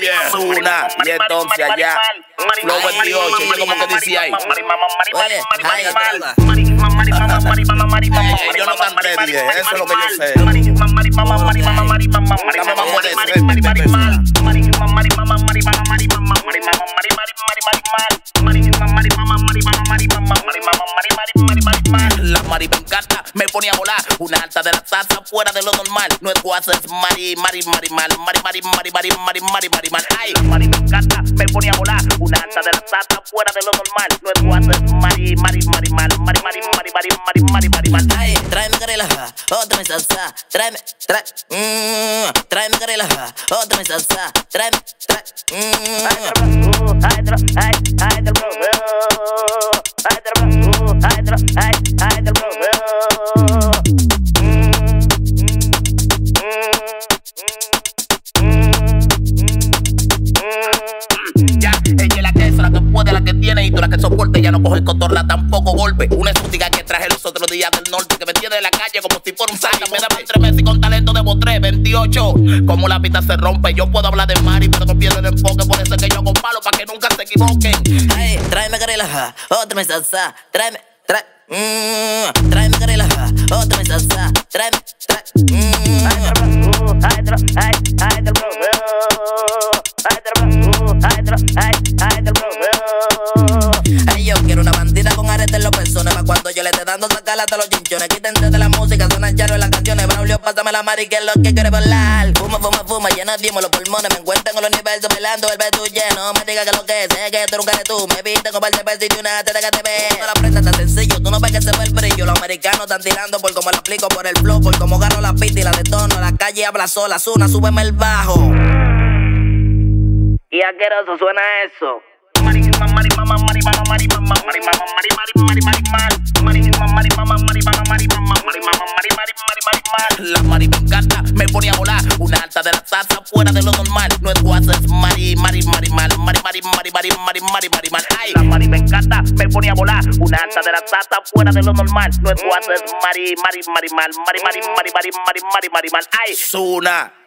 Yeah, Zuna, y entonces allá, Flow 28, yo como que decía ahí. Oye, ay. Yo no ready, eh, eso es lo que yo sé. Dame más mari me encanta, me pone a volar. Una alta de la taza fuera de lo normal. No es guasa, es mari, mari, mari, mal. Mari, mari, mari, mari, mari, mari, mari, mal. Ay, mari me encanta, me pone a volar. Una alta de la taza fuera de lo normal. No es guasa, es mari, mari, mari, mal. Mari, mari, mari, mari, mari, mari, mari, mal. Ay, tráeme carela, otra mi salsa. Tráeme, trae, mmm, tráeme carela, otra mi salsa. Tráeme, trae, mmm. Tiene y tú la que soporte. Ya no coge el cotorla tampoco golpe. Una exótica que traje los otros días del norte que me tiene en la calle como si fuera un saca. Me da tres meses y con talento de botré, 28. Como la pista se rompe, yo puedo hablar de Mari, pero no pierdo el enfoque. Por eso es que yo hago palo para que nunca se equivoquen. Ay, tráeme carela, otra mi salsa. Tráeme, trae, mmm. Tráeme carela, otra mi salsa. Tráeme, trae, cuando yo le esté dando sacar hasta los chinchones. Quítense de la música, suenan charo en las canciones. Braulio, pásame la mari, que lo que quiere volar. Fuma, fuma, fuma, llena dimos los pulmones. Me encuentro en el universo bailando el beso lleno. Me diga que lo que sé que tú nunca eres tú. Me viste con par de y una teta que te ve. La prenda tan sencillo, tú no ves que se ve el brillo. Los americanos están tirando por cómo lo aplico, por el flow, por cómo agarro la pista y la detono. La calle habla sola, Zuna, súbeme el bajo. Y asqueroso suena eso. La mari me pone a volar. Una alta de la taza fuera de lo normal. No es guasa, es mari, mari, mari, mal. Mari, mari, mari, mari, mari, mari, mari, mal. Ay, la mari me encanta, me pone a volar. Una alta de la taza fuera de lo normal. No es guasa, es mari, mari, mari, mal. Mari, mari, mari, mari, mari, mari, mari, mal. Ay, Zuna.